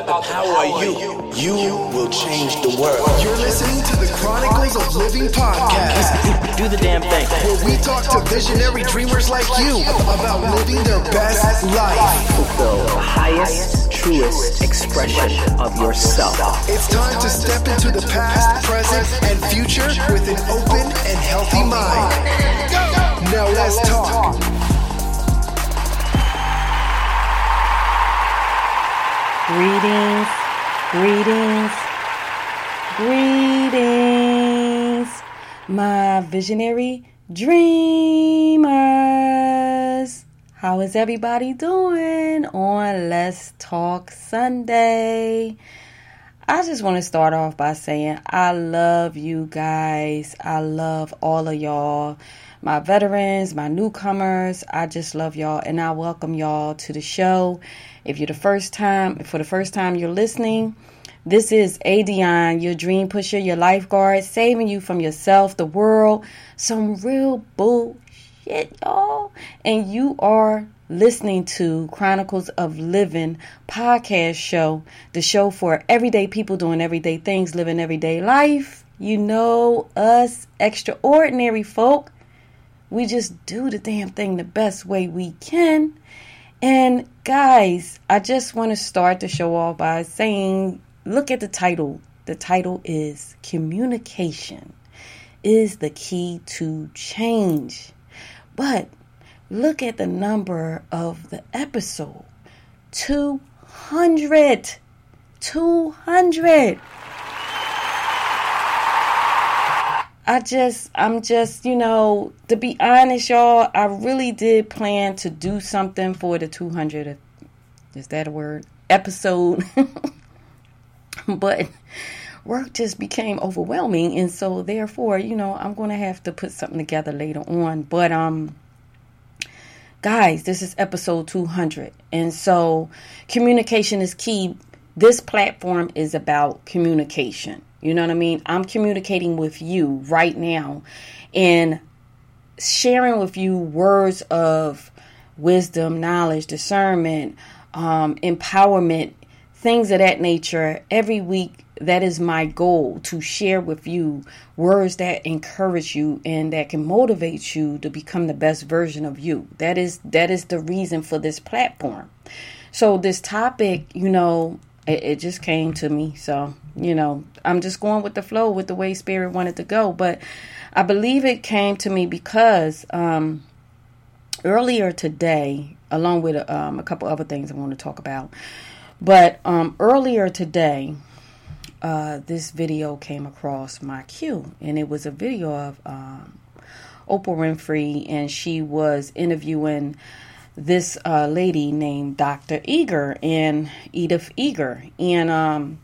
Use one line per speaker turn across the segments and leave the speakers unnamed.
about the power of you. You will change the world.
You're listening to the Chronicles of Living podcast,
Do the damn thing.
where we talk to visionary dreamers like you about living their best life.
Fulfill the highest, truest expression of yourself.
It's time to step into the past, present, and future with an open and healthy mind. Now let's talk.
Greetings, greetings, greetings, my visionary dreamers. How is everybody doing on Let's Talk Sunday? I just want to start off by saying I love you guys. I love all of y'all, my veterans, my newcomers. I just love y'all and I welcome y'all to the show. If you're the first time, for the first time you're listening, this is ADionne, your dream pusher, your lifeguard, saving you from yourself, the world, some real bullshit, y'all. And you are listening to Chronicles of Living podcast show, the show for everyday people doing everyday things, living everyday life. You know us extraordinary folk. We just do the damn thing the best way we can. And guys, I just want to start the show off by saying look at the title. The title is Communication is the key to change. But look at the number of the episode 200. 200. I just, I'm just, you know, to be honest, y'all, I really did plan to do something for the 200. Is that a word? Episode. but work just became overwhelming. And so, therefore, you know, I'm going to have to put something together later on. But, um, guys, this is episode 200. And so, communication is key. This platform is about communication. You know what I mean? I'm communicating with you right now and sharing with you words of wisdom, knowledge, discernment, um, empowerment, things of that nature every week. That is my goal to share with you words that encourage you and that can motivate you to become the best version of you. That is that is the reason for this platform. So this topic, you know, it, it just came to me. So you know, I'm just going with the flow with the way Spirit wanted to go. But I believe it came to me because um, earlier today, along with um, a couple other things I want to talk about, but um, earlier today, uh, this video came across my queue, and it was a video of um, Oprah Winfrey, and she was interviewing this uh, lady named Dr. Eger and Edith Eger, and um,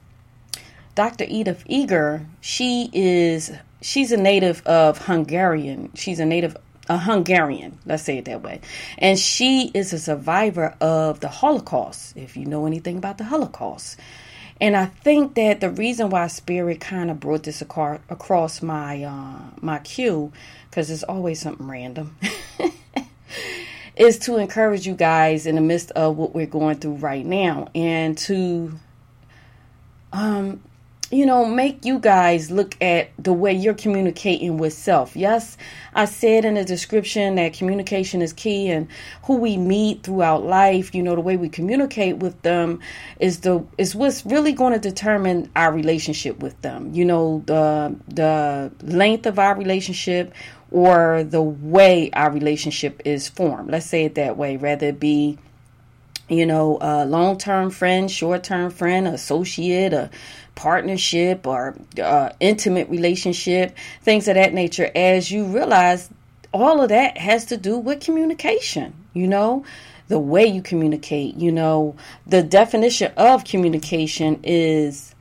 Dr. Edith Eger, she is she's a native of Hungarian. She's a native a Hungarian, let's say it that way. And she is a survivor of the Holocaust, if you know anything about the Holocaust. And I think that the reason why Spirit kind of brought this across my uh, my queue, because it's always something random, is to encourage you guys in the midst of what we're going through right now, and to um, you know, make you guys look at the way you're communicating with self. Yes, I said in the description that communication is key and who we meet throughout life, you know, the way we communicate with them is the is what's really going to determine our relationship with them. You know, the the length of our relationship or the way our relationship is formed. Let's say it that way, rather it be you know, a long term friend, short term friend, associate, a partnership, or uh, intimate relationship, things of that nature, as you realize all of that has to do with communication, you know, the way you communicate, you know, the definition of communication is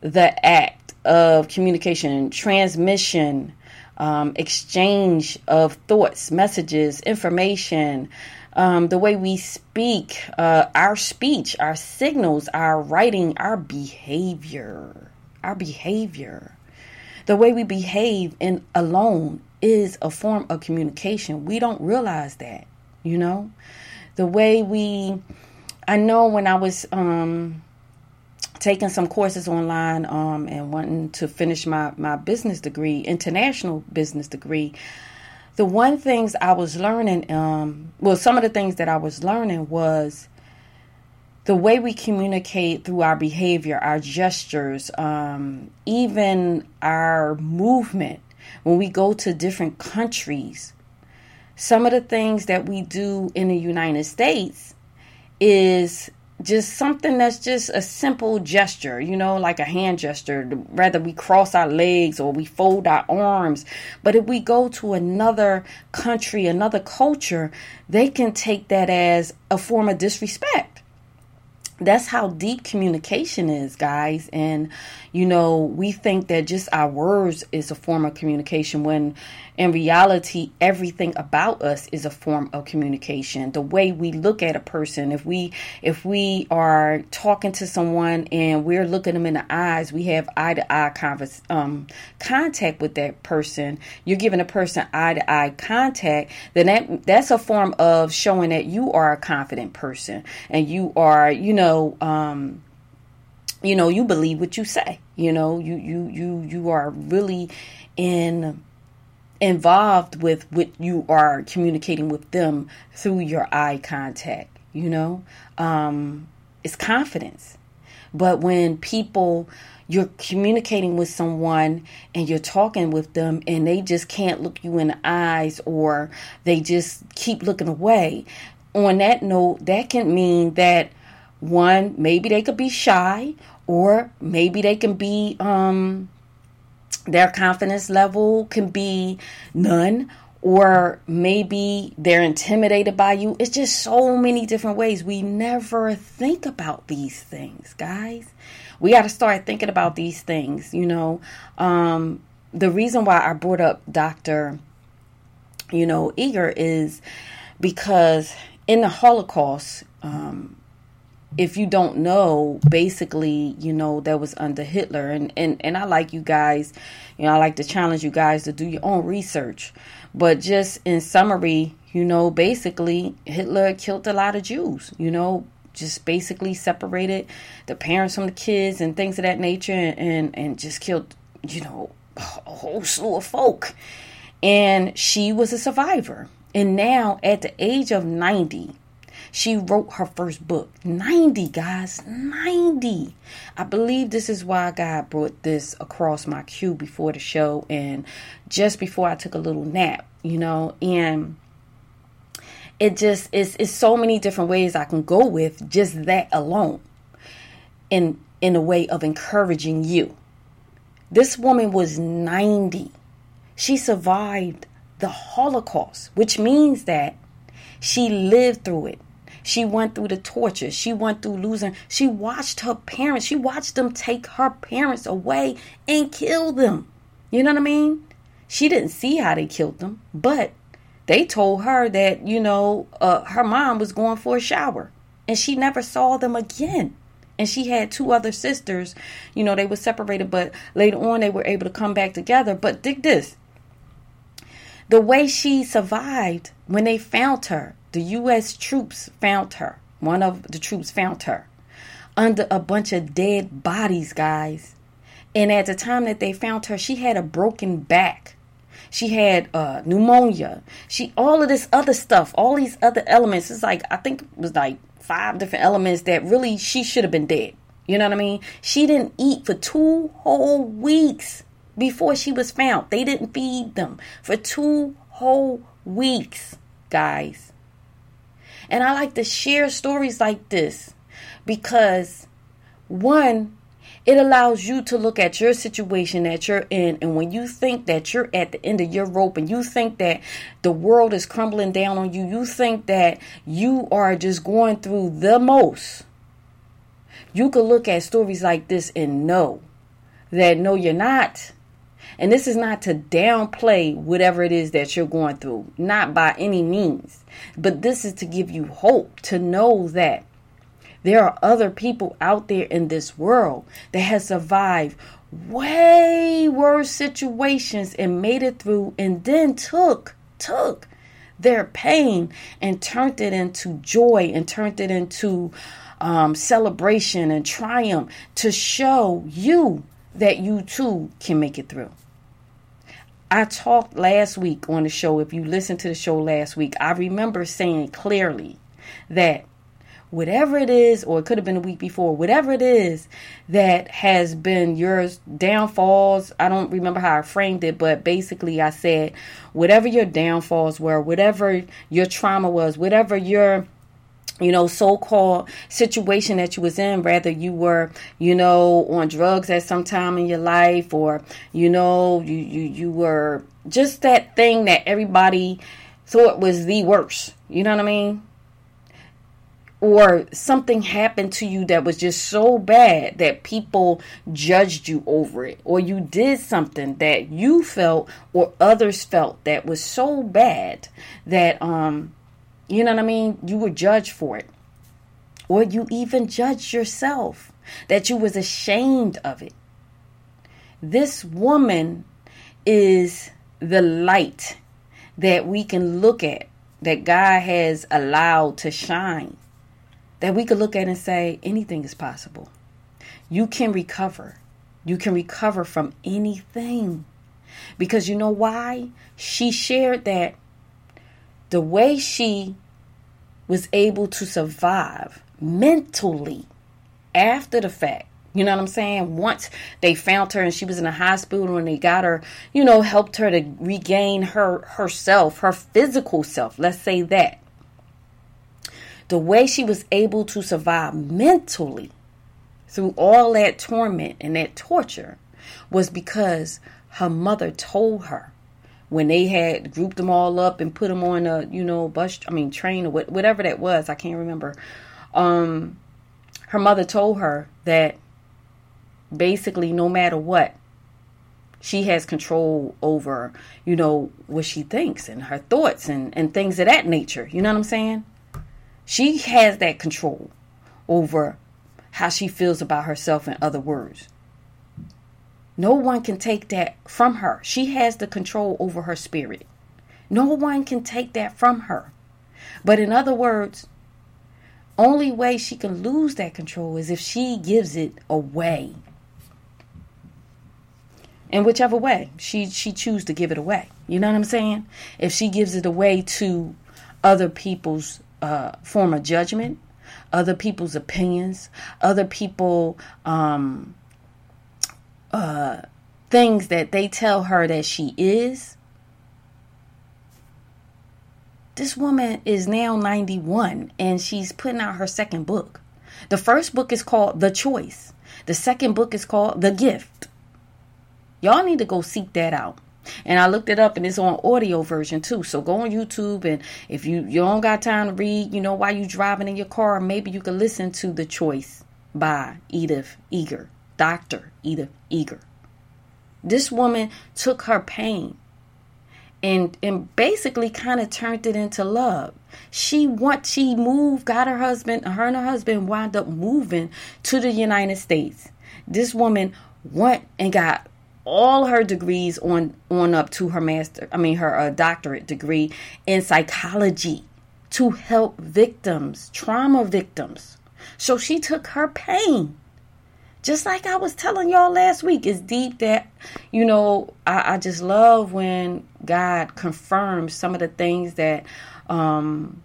the act of communication, transmission, um, exchange of thoughts, messages, information um, the way we speak, uh, our speech, our signals, our writing, our behavior, our behavior, the way we behave in alone is a form of communication. We don't realize that, you know, the way we. I know when I was um, taking some courses online um, and wanting to finish my, my business degree, international business degree, the one things I was learning, um, well, some of the things that I was learning was the way we communicate through our behavior, our gestures, um, even our movement when we go to different countries. Some of the things that we do in the United States is just something that's just a simple gesture, you know, like a hand gesture. Rather, we cross our legs or we fold our arms. But if we go to another country, another culture, they can take that as a form of disrespect that's how deep communication is, guys. And, you know, we think that just our words is a form of communication when in reality, everything about us is a form of communication. The way we look at a person, if we if we are talking to someone and we're looking them in the eyes, we have eye to eye um, contact with that person. You're giving a person eye to eye contact. Then that that's a form of showing that you are a confident person and you are, you know. Um, you know you believe what you say you know you you you you are really in involved with what you are communicating with them through your eye contact you know? Um, it's confidence. But when people you're communicating with someone and you're talking with them and they just can't look you in the eyes or they just keep looking away on that note that can mean that one maybe they could be shy or maybe they can be um their confidence level can be none or maybe they're intimidated by you. It's just so many different ways. We never think about these things, guys. We got to start thinking about these things, you know. Um, the reason why I brought up Dr. You know, Eger is because in the Holocaust, um, if you don't know, basically, you know, that was under Hitler. And, and, and I like you guys, you know, I like to challenge you guys to do your own research. But just in summary, you know, basically, Hitler killed a lot of Jews, you know, just basically separated the parents from the kids and things of that nature and, and, and just killed, you know, a whole slew of folk. And she was a survivor. And now, at the age of 90, she wrote her first book. 90, guys. 90. I believe this is why God brought this across my queue before the show and just before I took a little nap, you know, and it just is it's so many different ways I can go with just that alone in in a way of encouraging you. This woman was 90. She survived the Holocaust, which means that she lived through it. She went through the torture. She went through losing. She watched her parents. She watched them take her parents away and kill them. You know what I mean? She didn't see how they killed them, but they told her that, you know, uh, her mom was going for a shower and she never saw them again. And she had two other sisters. You know, they were separated, but later on they were able to come back together. But dig this the way she survived when they found her the U.S. troops found her. One of the troops found her under a bunch of dead bodies, guys. And at the time that they found her, she had a broken back. She had uh, pneumonia. She all of this other stuff, all these other elements. It's like I think it was like five different elements that really she should have been dead. You know what I mean? She didn't eat for two whole weeks before she was found. They didn't feed them for two whole weeks, guys. And I like to share stories like this because, one, it allows you to look at your situation that you're in. And when you think that you're at the end of your rope and you think that the world is crumbling down on you, you think that you are just going through the most. You could look at stories like this and know that no, you're not. And this is not to downplay whatever it is that you're going through, not by any means. But this is to give you hope to know that there are other people out there in this world that has survived way worse situations and made it through and then took took their pain and turned it into joy and turned it into um, celebration and triumph to show you that you too can make it through. I talked last week on the show. If you listened to the show last week, I remember saying clearly that whatever it is, or it could have been a week before, whatever it is that has been your downfalls. I don't remember how I framed it, but basically I said, whatever your downfalls were, whatever your trauma was, whatever your you know so-called situation that you was in rather you were you know on drugs at some time in your life or you know you you, you were just that thing that everybody thought was the worst. You know what i mean? Or something happened to you that was just so bad that people judged you over it, or you did something that you felt or others felt that was so bad that, um, you know what I mean, you were judged for it, or you even judged yourself that you was ashamed of it. This woman is the light that we can look at that God has allowed to shine that we could look at and say anything is possible. You can recover. You can recover from anything. Because you know why? She shared that the way she was able to survive mentally after the fact. You know what I'm saying? Once they found her and she was in a hospital and they got her, you know, helped her to regain her herself, her physical self. Let's say that the way she was able to survive mentally through all that torment and that torture was because her mother told her when they had grouped them all up and put them on a you know bus i mean train or whatever that was i can't remember. Um her mother told her that basically no matter what she has control over you know what she thinks and her thoughts and and things of that nature. You know what i'm saying? She has that control over how she feels about herself, in other words. No one can take that from her. She has the control over her spirit. No one can take that from her. But in other words, only way she can lose that control is if she gives it away. In whichever way she she choose to give it away. You know what I'm saying? If she gives it away to other people's uh, form of judgment, other people's opinions, other people um, uh, things that they tell her that she is. This woman is now 91 and she's putting out her second book. The first book is called The Choice. The second book is called The Gift. Y'all need to go seek that out. And I looked it up and it's on audio version too. So go on YouTube and if you, you don't got time to read, you know, while you driving in your car, maybe you can listen to The Choice by Edith Eger, Dr. Edith Eger. This woman took her pain and and basically kind of turned it into love. She want she moved, got her husband, her and her husband wound up moving to the United States. This woman went and got all her degrees on on up to her master i mean her uh, doctorate degree in psychology to help victims trauma victims so she took her pain just like i was telling y'all last week it's deep that you know i, I just love when god confirms some of the things that um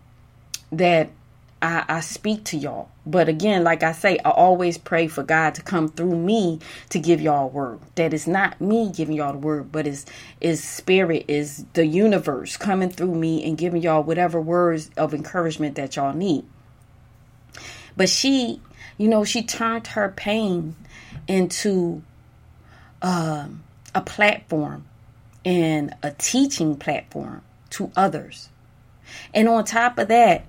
that I, I speak to y'all. But again, like I say, I always pray for God to come through me to give y'all word. That is not me giving y'all the word, but is is spirit, is the universe coming through me and giving y'all whatever words of encouragement that y'all need. But she, you know, she turned her pain into uh, a platform and a teaching platform to others. And on top of that,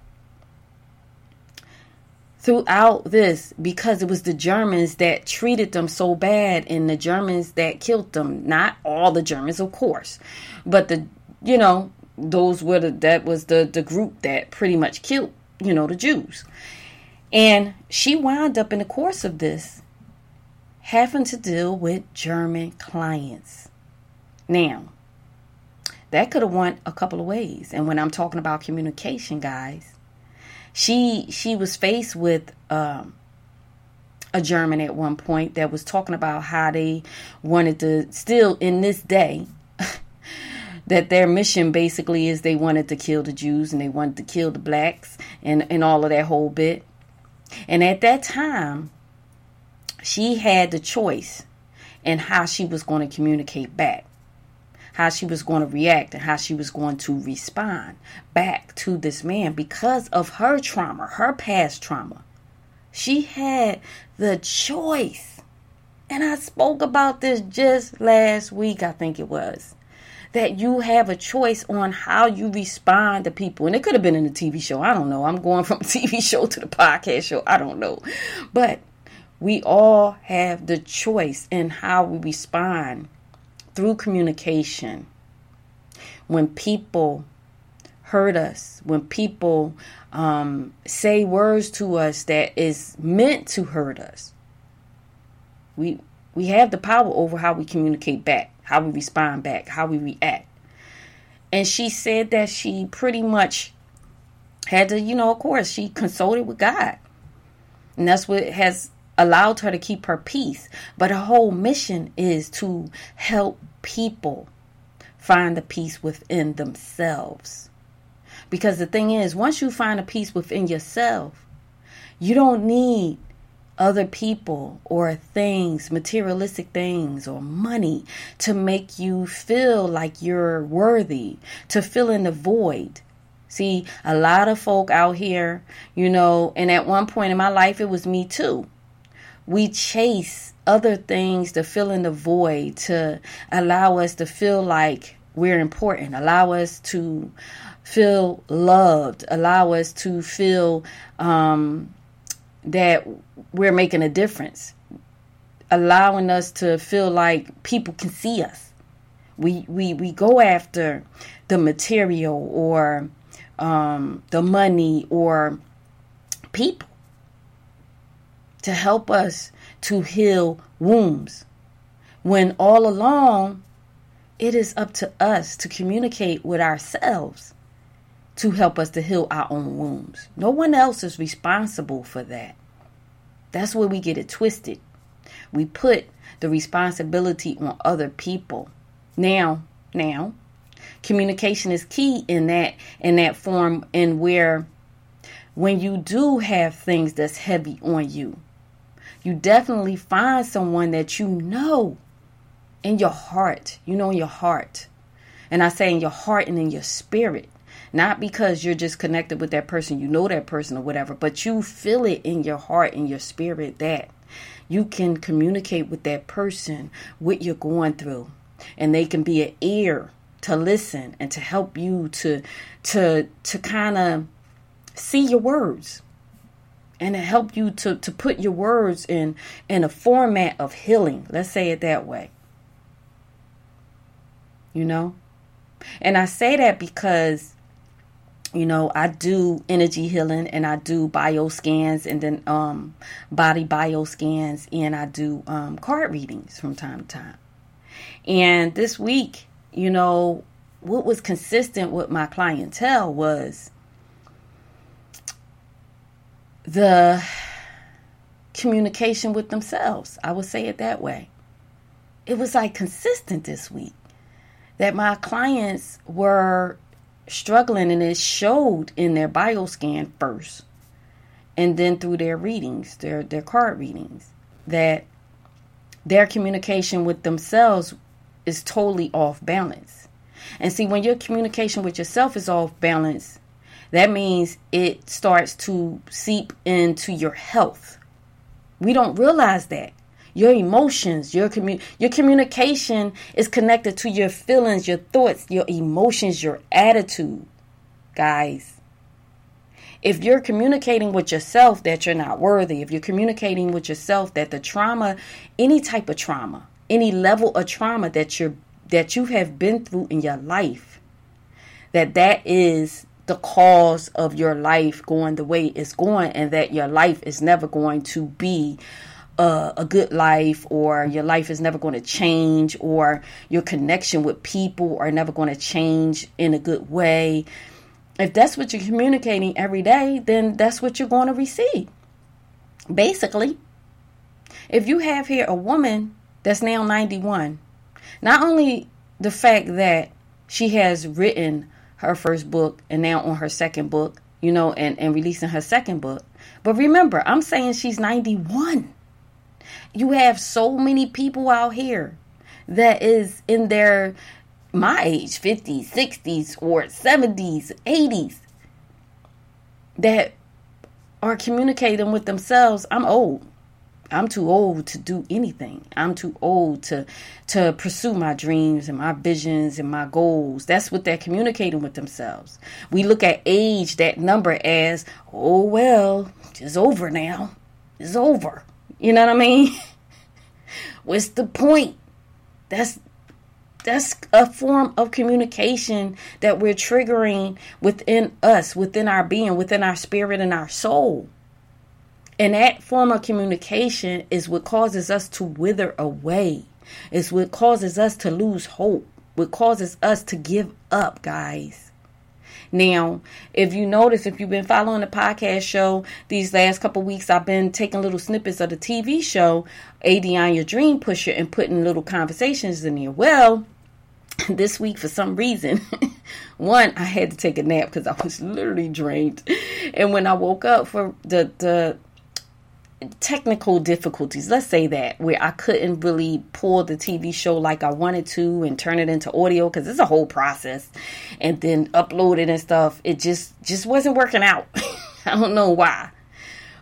throughout this because it was the Germans that treated them so bad and the Germans that killed them. Not all the Germans, of course, but the you know those were the that was the the group that pretty much killed you know the Jews. And she wound up in the course of this having to deal with German clients. Now, that could have went a couple of ways. And when I'm talking about communication, guys, she she was faced with um, a German at one point that was talking about how they wanted to still in this day that their mission basically is they wanted to kill the Jews and they wanted to kill the blacks and, and all of that whole bit. And at that time, she had the choice in how she was going to communicate back, how she was going to react, and how she was going to respond back to this man because of her trauma, her past trauma. She had the choice. And I spoke about this just last week, I think it was that you have a choice on how you respond to people. And it could have been in a TV show. I don't know. I'm going from TV show to the podcast show. I don't know. But we all have the choice in how we respond through communication. When people hurt us, when people um, say words to us that is meant to hurt us, we we have the power over how we communicate back how we respond back, how we react. And she said that she pretty much had to, you know, of course, she consulted with God. And that's what has allowed her to keep her peace. But her whole mission is to help people find the peace within themselves. Because the thing is, once you find a peace within yourself, you don't need other people or things, materialistic things or money to make you feel like you're worthy, to fill in the void. See, a lot of folk out here, you know, and at one point in my life, it was me too. We chase other things to fill in the void, to allow us to feel like we're important, allow us to feel loved, allow us to feel um, that we're making a difference, allowing us to feel like people can see us. We we we go after the material or um, the money or people to help us to heal wounds. When all along, it is up to us to communicate with ourselves to help us to heal our own wounds. No one else is responsible for that. That's where we get it twisted. We put the responsibility on other people. Now, now, communication is key in that in that form and where when you do have things that's heavy on you, you definitely find someone that you know in your heart. You know in your heart. And I say in your heart and in your spirit not because you're just connected with that person, you know that person or whatever, but you feel it in your heart and your spirit that you can communicate with that person what you're going through. And they can be an ear to listen and to help you to to to kind of see your words. And to help you to to put your words in in a format of healing. Let's say it that way. You know? And i say that because you know i do energy healing and i do bio scans and then um body bio scans and i do um card readings from time to time. And this week you know what was consistent with my clientele was the communication with themselves. I would say it that way. It was like consistent this week that my clients were struggling and it showed in their bioscan first and then through their readings their their card readings that their communication with themselves is totally off balance. And see when your communication with yourself is off balance that means it starts to seep into your health. We don't realize that your emotions, your commu- your communication is connected to your feelings, your thoughts, your emotions, your attitude. Guys, if you're communicating with yourself that you're not worthy, if you're communicating with yourself that the trauma, any type of trauma, any level of trauma that you're that you have been through in your life, that that is the cause of your life going the way it's going and that your life is never going to be a, a good life or your life is never going to change or your connection with people are never going to change in a good way if that's what you're communicating every day, then that's what you're going to receive. Basically, if you have here a woman that's now 91, not only the fact that she has written her first book and now on her second book, you know, and, and releasing her second book, but remember, I'm saying she's 91. You have so many people out here that is in their my age, 50s, 60s, or 70s, 80s, that are communicating with themselves. I'm old. I'm too old to do anything. I'm too old to to pursue my dreams and my visions and my goals. That's what they're communicating with themselves. We look at age, that number as, oh well, it's over now. It's over. You know what I mean? What's the point? That's that's a form of communication that we're triggering within us, within our being, within our spirit and our soul. And that form of communication is what causes us to wither away. It's what causes us to lose hope. What causes us to give up, guys. Now, if you notice, if you've been following the podcast show these last couple weeks, I've been taking little snippets of the TV show, ADionne Your Dream Pusher, and putting little conversations in there. Well, this week for some reason one i had to take a nap because i was literally drained and when i woke up for the the technical difficulties let's say that where i couldn't really pull the tv show like i wanted to and turn it into audio because it's a whole process and then upload it and stuff it just just wasn't working out i don't know why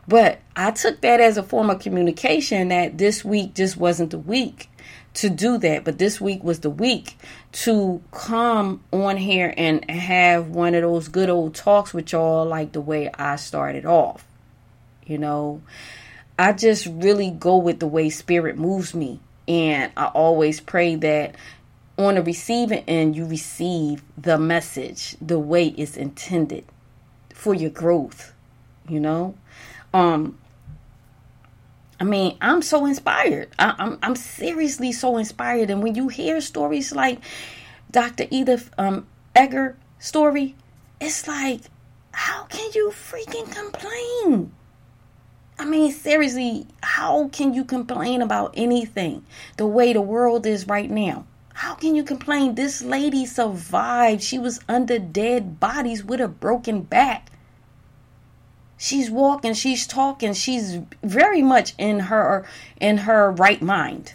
but i took that as a form of communication that this week just wasn't the week to do that. But this week was the week to come on here and have one of those good old talks with y'all, like the way I started off. You know, I just really go with the way spirit moves me. And I always pray that on the receiving end, you receive the message the way it's intended for your growth, you know? Um, I mean, I'm so inspired. I, am I'm, I'm seriously so inspired. And when you hear stories like Dr. Edith um, Eger story, it's like, how can you freaking complain? I mean, seriously, how can you complain about anything the way the world is right now? How can you complain? This lady survived. She was under dead bodies with a broken back. She's walking, she's talking, she's very much in her in her right mind.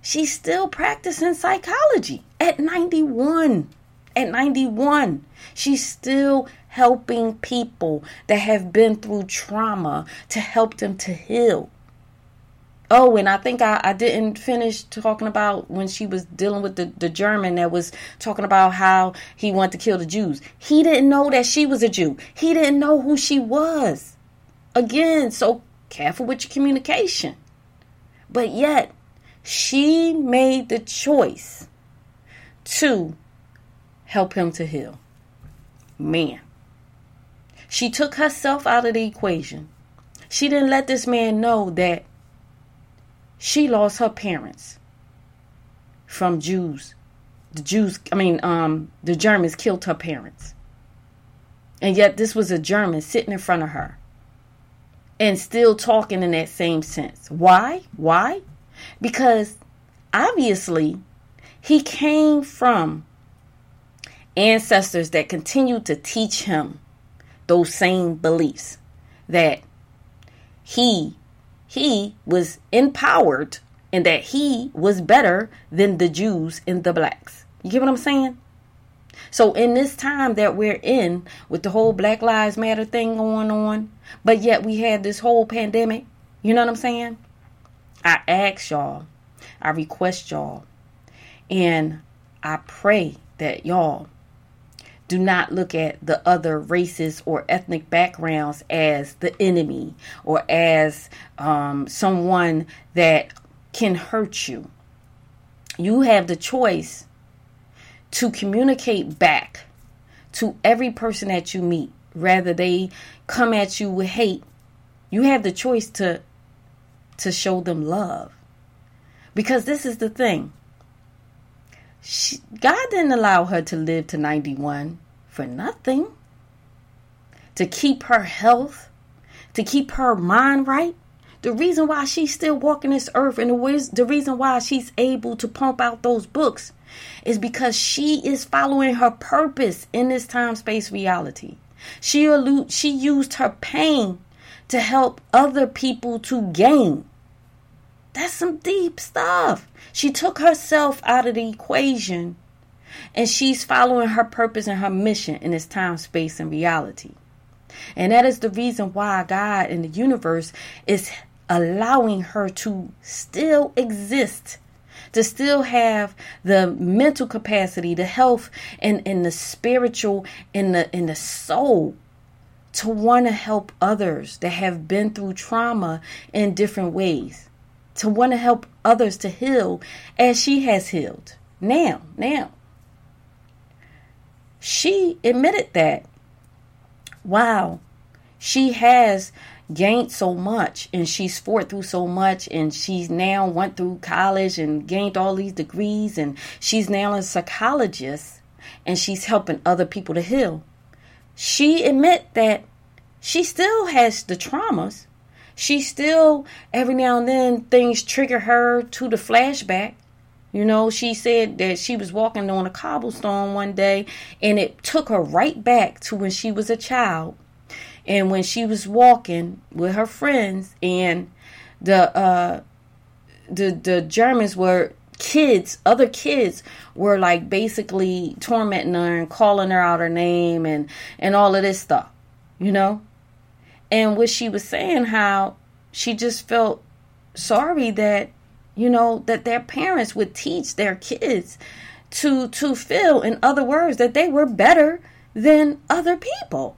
She's still practicing psychology at 91. At 91, she's still helping people that have been through trauma to help them to heal. Oh, and I think I, I didn't finish talking about when she was dealing with the, the German that was talking about how he wanted to kill the Jews. He didn't know that she was a Jew. He didn't know who she was. Again, so careful with your communication. But yet, she made the choice to help him to heal. Man. She took herself out of the equation. She didn't let this man know that she lost her parents from Jews. The Jews, I mean, um, the Germans killed her parents. And yet, this was a German sitting in front of her and still talking in that same sense. Why? Why? Because obviously, he came from ancestors that continued to teach him those same beliefs that he he was empowered and that he was better than the Jews and the blacks. You get what I'm saying? So in this time that we're in with the whole Black Lives Matter thing going on, but yet we had this whole pandemic, you know what I'm saying? I ask y'all, I request y'all, and I pray that y'all do not look at the other races or ethnic backgrounds as the enemy or as um, someone that can hurt you. You have the choice to communicate back to every person that you meet, rather they come at you with hate. You have the choice to to show them love. Because this is the thing. She, God didn't allow her to live to 91 for nothing. to keep her health, to keep her mind right. The reason why she's still walking this earth and the, the reason why she's able to pump out those books is because she is following her purpose in this time space reality. She allude, she used her pain to help other people to gain. That's some deep stuff. She took herself out of the equation and she's following her purpose and her mission in this time, space, and reality. And that is the reason why God in the universe is allowing her to still exist, to still have the mental capacity, the health, and, and the spiritual and the and the soul to want to help others that have been through trauma in different ways. To want to help others to heal as she has healed. Now, now. She admitted that. Wow. She has gained so much and she's fought through so much and she's now went through college and gained all these degrees and she's now a psychologist and she's helping other people to heal she admit that she still has the traumas she still every now and then things trigger her to the flashback you know she said that she was walking on a cobblestone one day and it took her right back to when she was a child and when she was walking with her friends and the uh the the Germans were kids, other kids were like basically tormenting her and calling her out her name and and all of this stuff, you know? And what she was saying how she just felt sorry that you know that their parents would teach their kids to to feel in other words that they were better than other people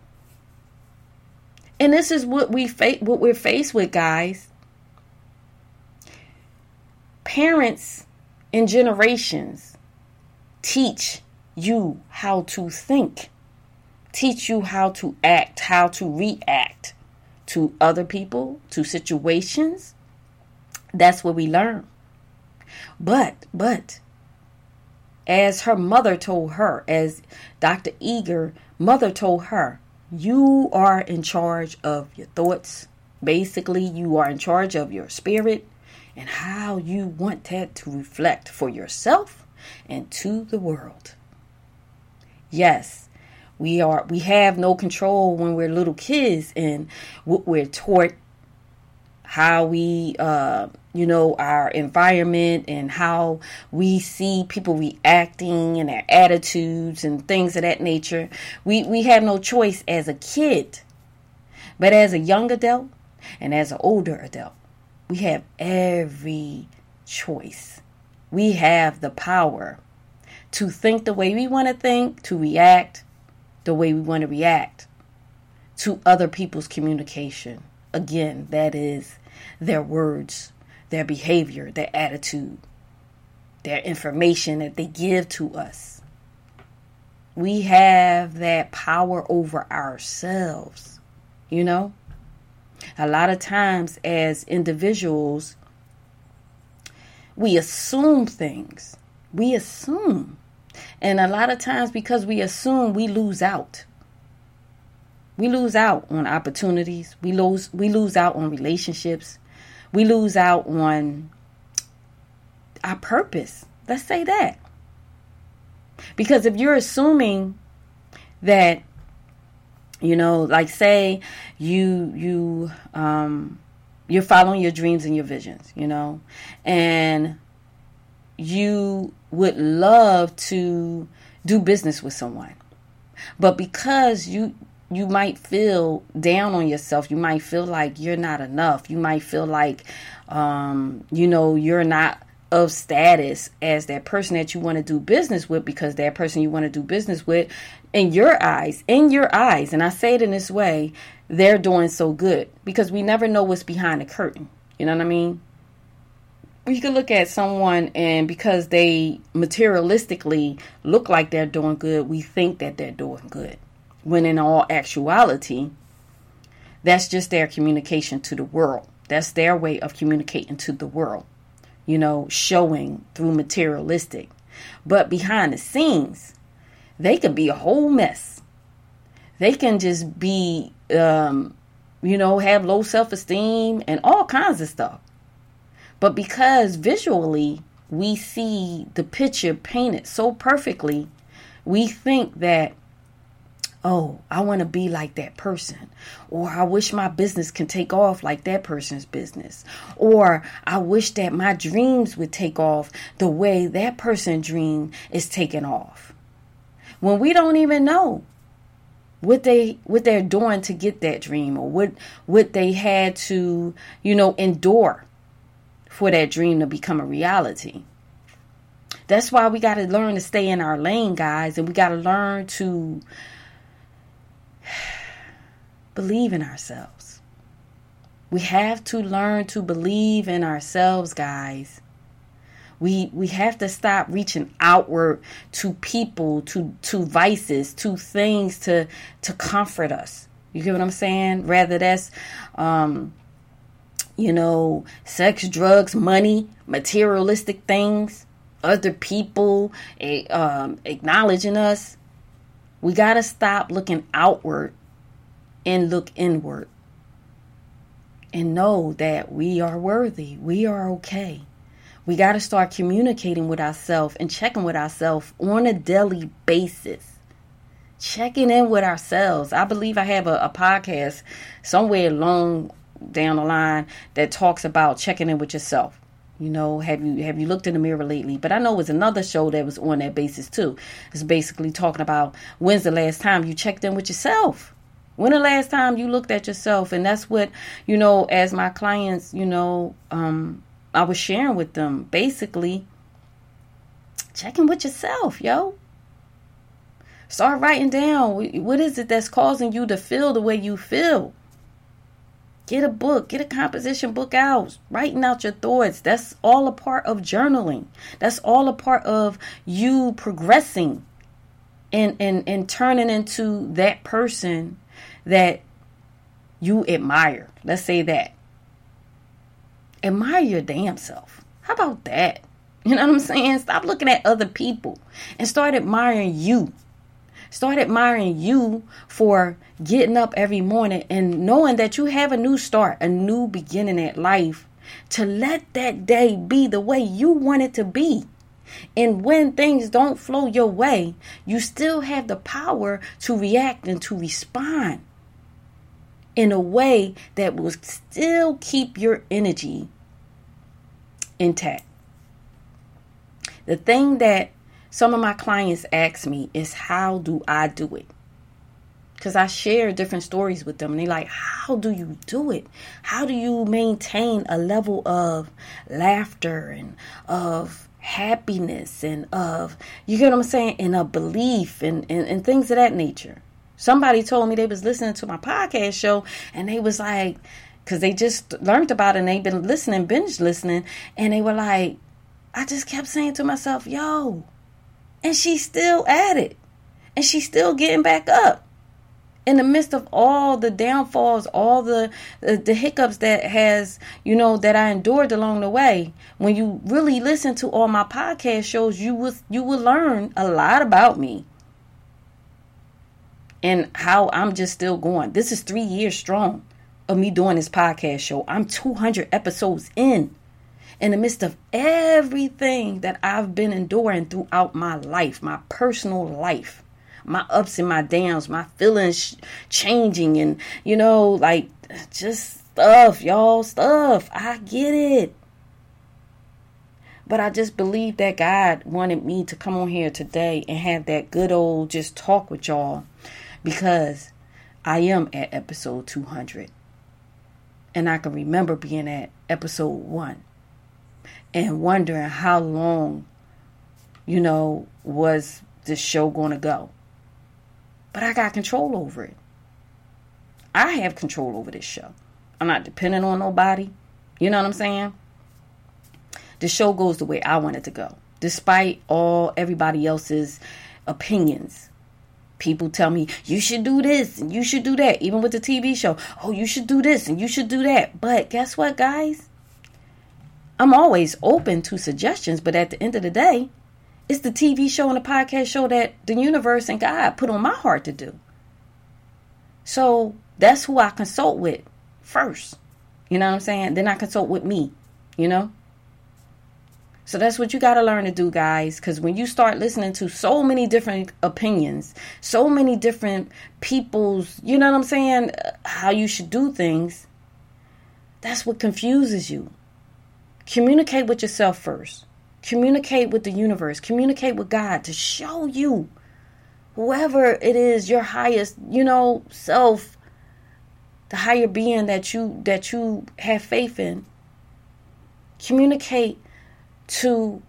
and this is what we fa- what we're faced with, guys. Parents in generations teach you how to think, teach you how to act, how to react to other people, to situations. That's what we learn. But, but, as her mother told her, as Dr. Eger mother told her, you are in charge of your thoughts. Basically, you are in charge of your spirit and how you want that to reflect for yourself and to the world. Yes, we are we have no control when we're little kids and what we're taught how we uh, you know our environment and how we see people reacting and their attitudes and things of that nature. We we have no choice as a kid. But as a young adult and as an older adult we have every choice. We have the power to think the way we want to think to react the way we want to react to other people's communication again that is their words, their behavior, their attitude, their information that they give to us. We have that power over ourselves, you know? A lot of times, as individuals, we assume things. We assume. And a lot of times, because we assume, we lose out. We lose out on opportunities. We lose we lose out on relationships we lose out on our purpose. Let's say that. Because if you're assuming that you know, like say you you um you're following your dreams and your visions, you know, and you would love to do business with someone. But because you you might feel down on yourself. You might feel like you're not enough. You might feel like, um, you know, you're not of status as that person that you want to do business with because that person you want to do business with, in your eyes, in your eyes, and I say it in this way, they're doing so good because we never know what's behind the curtain. You know what I mean? We can look at someone and because they materialistically look like they're doing good, we think that they're doing good when in all actuality, that's just their communication to the world. That's their way of communicating to the world, you know, showing through materialistic. But behind the scenes, they could be a whole mess. They can just be, um, you know, have low self esteem and all kinds of stuff. But because visually we see the picture painted so perfectly, we think that, oh, I want to be like that person. Or I wish my business can take off like that person's business. Or I wish that my dreams would take off the way that person's dream is taking off. When we don't even know what they what they're doing to get that dream or what what they had to, you know, endure for that dream to become a reality. That's why we got to learn to stay in our lane, guys, and we got to learn to believe in ourselves. We have to learn to believe in ourselves, guys. We we have to stop reaching outward to people, to to vices, to things to to comfort us. You get what I'm saying? Rather that's um you know, sex, drugs, money, materialistic things, other people um, acknowledging us. We got to stop looking outward and look inward and know that we are worthy. We are okay. We got to start communicating with ourselves and checking with ourselves on a daily basis. Checking in with ourselves. I believe I have a, a podcast somewhere along down the line that talks about checking in with yourself. You know, have you have you looked in the mirror lately? But I know it was another show that was on that basis too. It's basically talking about when's the last time you checked in with yourself. When the last time you looked at yourself? And that's what, you know, as my clients, you know, um, I was sharing with them basically checking with yourself, yo. Start writing down what is it that's causing you to feel the way you feel. Get a book, get a composition book out, writing out your thoughts. That's all a part of journaling. That's all a part of you progressing and and and turning into that person that you admire. Let's say that. Admire your damn self. How about that? You know what I'm saying? Stop looking at other people and start admiring you. Start admiring you for getting up every morning and knowing that you have a new start, a new beginning at life. To let that day be the way you want it to be. And when things don't flow your way, you still have the power to react and to respond in a way that will still keep your energy intact. The thing that some of my clients ask me is how do I do it? Because I share different stories with them and they're like, how do you do it? How do you maintain a level of laughter and of happiness and of, you get what I'm saying, and a belief and, and, and things of that nature? Somebody told me they was listening to my podcast show and they was like, because they just learned about it and they've been listening, binge listening, and they were like, I just kept saying to myself, yo, and she's still at it. And she's still getting back up. In the midst of all the downfalls, all the, the, the hiccups that has, you know, that I endured along the way. When you really listen to all my podcast shows, you will you will learn a lot about me. And how I'm just still going. This is three years strong of me doing this podcast show. I'm 200 episodes in in the midst of everything that I've been enduring throughout my life, my personal life, my ups and my downs, my feelings changing, and you know, like just stuff, y'all, stuff. I get it. But I just believe that God wanted me to come on here today and have that good old just talk with y'all because I am at episode 200. And I can remember being at episode 1 and wondering how long, you know, was this show going to go. But I got control over it. I have control over this show. I'm not dependent on nobody. You know what I'm saying? The show goes the way I want it to go, despite all everybody else's opinions. People tell me, you should do this and you should do that. Even with the TV show, oh, you should do this and you should do that. But guess what, guys? I'm always open to suggestions, but at the end of the day, it's the TV show and the podcast show that the universe and God put on my heart to do. So that's who I consult with first. You know what I'm saying? Then I consult with me, you know? So that's what you got to learn to do, guys. Because when you start listening to so many different opinions, so many different people's, you know what I'm saying, uh, how you should do things, that's what confuses you. Communicate with yourself first. Communicate with the universe. Communicate with God to show you whoever it is, your highest, you know, self, the higher being that you that you have faith in. Communicate to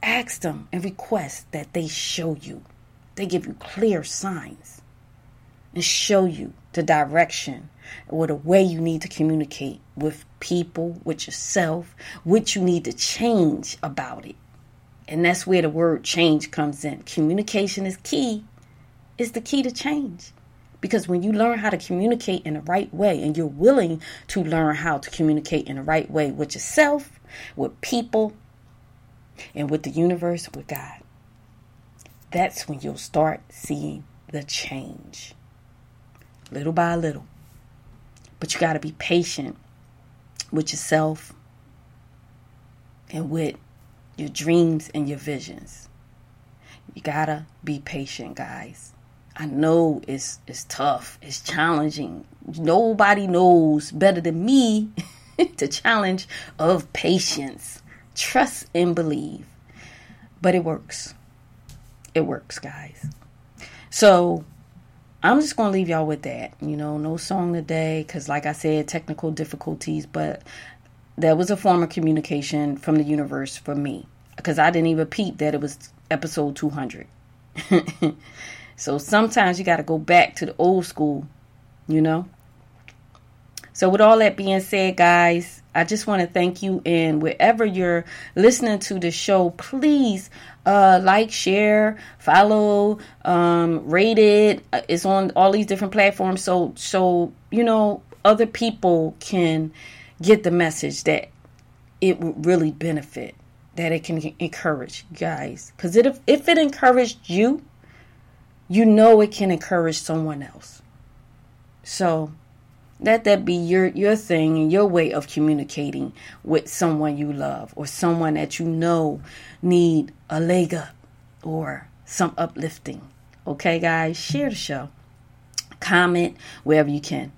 ask them and request that they show you. They give you clear signs and show you the direction or the way you need to communicate with people, with yourself, what you need to change about it. And that's where the word change comes in. Communication is key. It's the key to change. Because when you learn how to communicate in the right way and you're willing to learn how to communicate in the right way with yourself, with people, and with the universe, with God, that's when you'll start seeing the change little by little. But you got to be patient with yourself and with your dreams and your visions. You got to be patient, guys. I know it's it's tough, it's challenging. Nobody knows better than me the challenge of patience. Trust and believe. But it works. It works, guys. So I'm just going to leave y'all with that. You know, no song today because, like I said, technical difficulties, but that was a form of communication from the universe for me because I didn't even peep that it was episode 200. so sometimes you got to go back to the old school, you know? So, with all that being said, guys, I just want to thank you. And wherever you're listening to the show, please uh, like, share, follow, um, rate it. Uh, it's on all these different platforms. So, so you know, other people can get the message that it would really benefit, that it can encourage guys. Because if, if it encouraged you, you know it can encourage someone else. So, let that be your your thing and your way of communicating with someone you love or someone that you know need a leg up or some uplifting. Okay, guys, share the show. Comment wherever you can.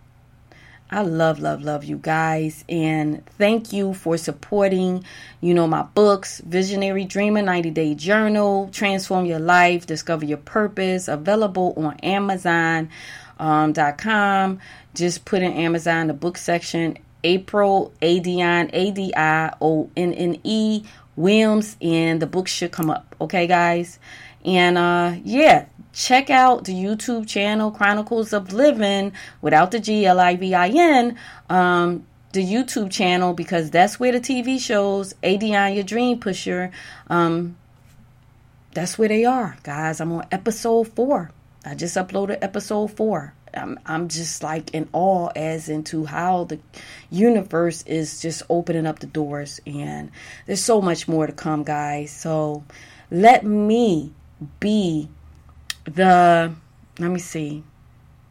I love, love, love you guys. And thank you for supporting, you know, my books, Visionary Dreamer 90 Day Journal, Transform Your Life, Discover Your Purpose, available on Amazon um, .com. Just put in Amazon the book section. April ADionne A D I O N N E Williams, and the book should come up. Okay, guys, and uh, yeah, check out the YouTube channel Chronicles of Living without the G L I V I N. Um, the YouTube channel because that's where the TV shows ADionne Your Dream Pusher. Um, that's where they are, guys. I'm on episode four. I just uploaded episode four. I'm, I'm just like in awe as into how the universe is just opening up the doors and there's so much more to come guys so let me be the let me see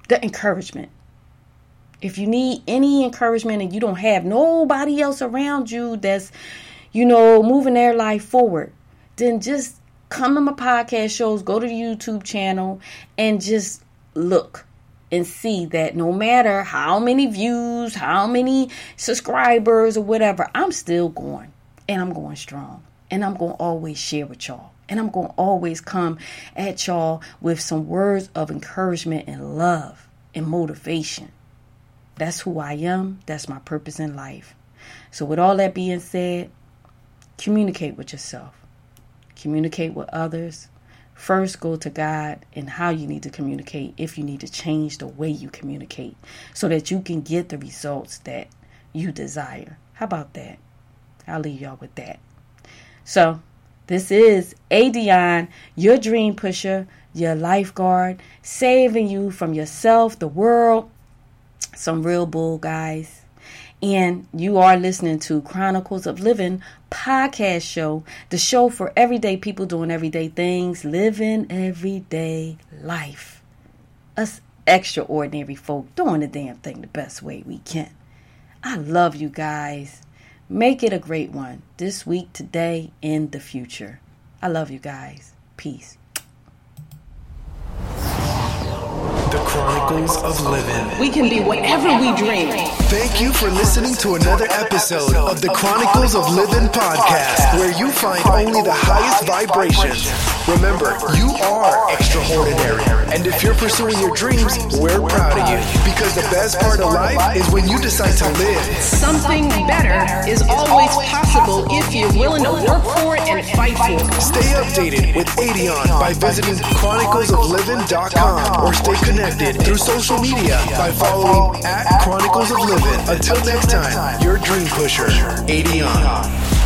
the encouragement if you need any encouragement and you don't have nobody else around you that's you know moving their life forward then just come to my podcast shows, go to the YouTube channel, and just look and see that no matter how many views, how many subscribers, or whatever, I'm still going and I'm going strong. And I'm going to always share with y'all. And I'm going to always come at y'all with some words of encouragement and love and motivation. That's who I am. That's my purpose in life. So, with all that being said, communicate with yourself communicate with others, first go to God and how you need to communicate if you need to change the way you communicate so that you can get the results that you desire. How about that? I'll leave y'all with that. So, this is ADionne, your dream pusher, your lifeguard, saving you from yourself, the world. Some real bull, guys. And you are listening to Chronicles of Living podcast show, the show for everyday people doing everyday things, living everyday life. Us extraordinary folk doing the damn thing the best way we can. I love you guys. Make it a great one this week, today, in the future. I love you guys. Peace.
Chronicles of Living.
We can be whatever we dream.
Thank you for listening to another episode of the Chronicles of Living podcast, where you find only the highest vibrations. Remember, you are extraordinary. And if you're pursuing your dreams, we're proud of you. Because the best part of life is when you decide to live.
Something better is always possible if you're willing to work for it and fight for it.
Stay updated with ADionne by visiting chroniclesofliving.com or stay connected through social media by following at Chronicles of Living. Until next time, your dream pusher, ADionne.